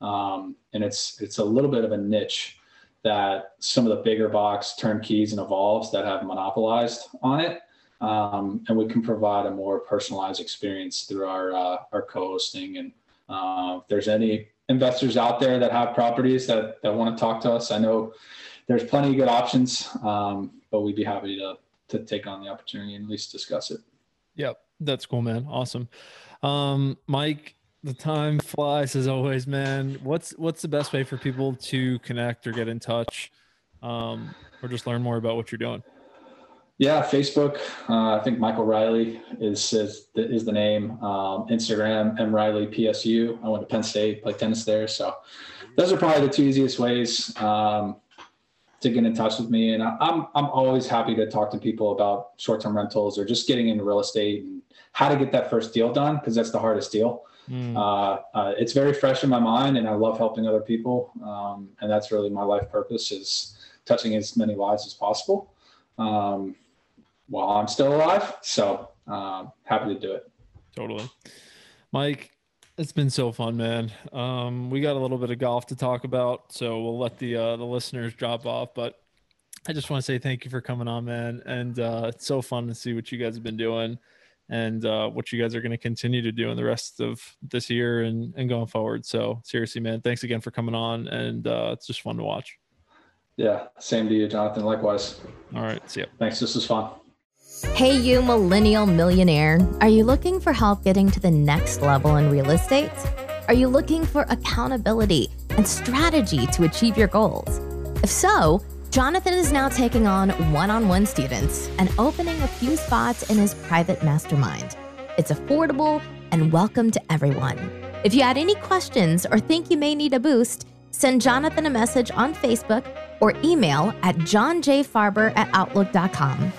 Speaker 2: Um, and it's it's a little bit of a niche that some of the bigger box turnkeys and evolves that have monopolized on it. Um, and we can provide a more personalized experience through our uh, our co-hosting. And uh, if there's any investors out there that have properties that that want to talk to us, I know there's plenty of good options, um, but we'd be happy to to take on the opportunity and at least discuss it.
Speaker 1: Yep, that's cool, man. Awesome, um, Mike. The time flies as always, man. What's what's the best way for people to connect or get in touch, um, or just learn more about what you're doing?
Speaker 2: Yeah, Facebook. Uh, I think Michael Riley is is the, is the name. Um, Instagram, M Riley PSU. I went to Penn State, played tennis there, so those are probably the two easiest ways. Um, to get in touch with me. And I'm I'm always happy to talk to people about short term rentals or just getting into real estate and how to get that first deal done because that's the hardest deal. Mm. Uh, uh, it's very fresh in my mind, and I love helping other people. Um, and that's really my life purpose is touching as many lives as possible um, while I'm still alive. So uh, happy to do it.
Speaker 1: Totally, Mike. It's been so fun, man. Um, we got a little bit of golf to talk about, so we'll let the uh, the listeners drop off. But I just want to say thank you for coming on, man. And uh, it's so fun to see what you guys have been doing and uh, what you guys are going to continue to do in the rest of this year and, and going forward. So seriously, man, thanks again for coming on, and uh, it's just fun to watch.
Speaker 2: Yeah, same to you, Jonathan. Likewise.
Speaker 1: All right, see ya.
Speaker 2: Thanks. This was fun.
Speaker 3: Hey, you millennial millionaire. Are you looking for help getting to the next level in real estate? Are you looking for accountability and strategy to achieve your goals? If so, Jonathan is now taking on one on one students and opening a few spots in his private mastermind. It's affordable, and welcome to everyone. If you had any questions or think you may need a boost, send Jonathan a message on Facebook or email at johnjfarber at outlook.com.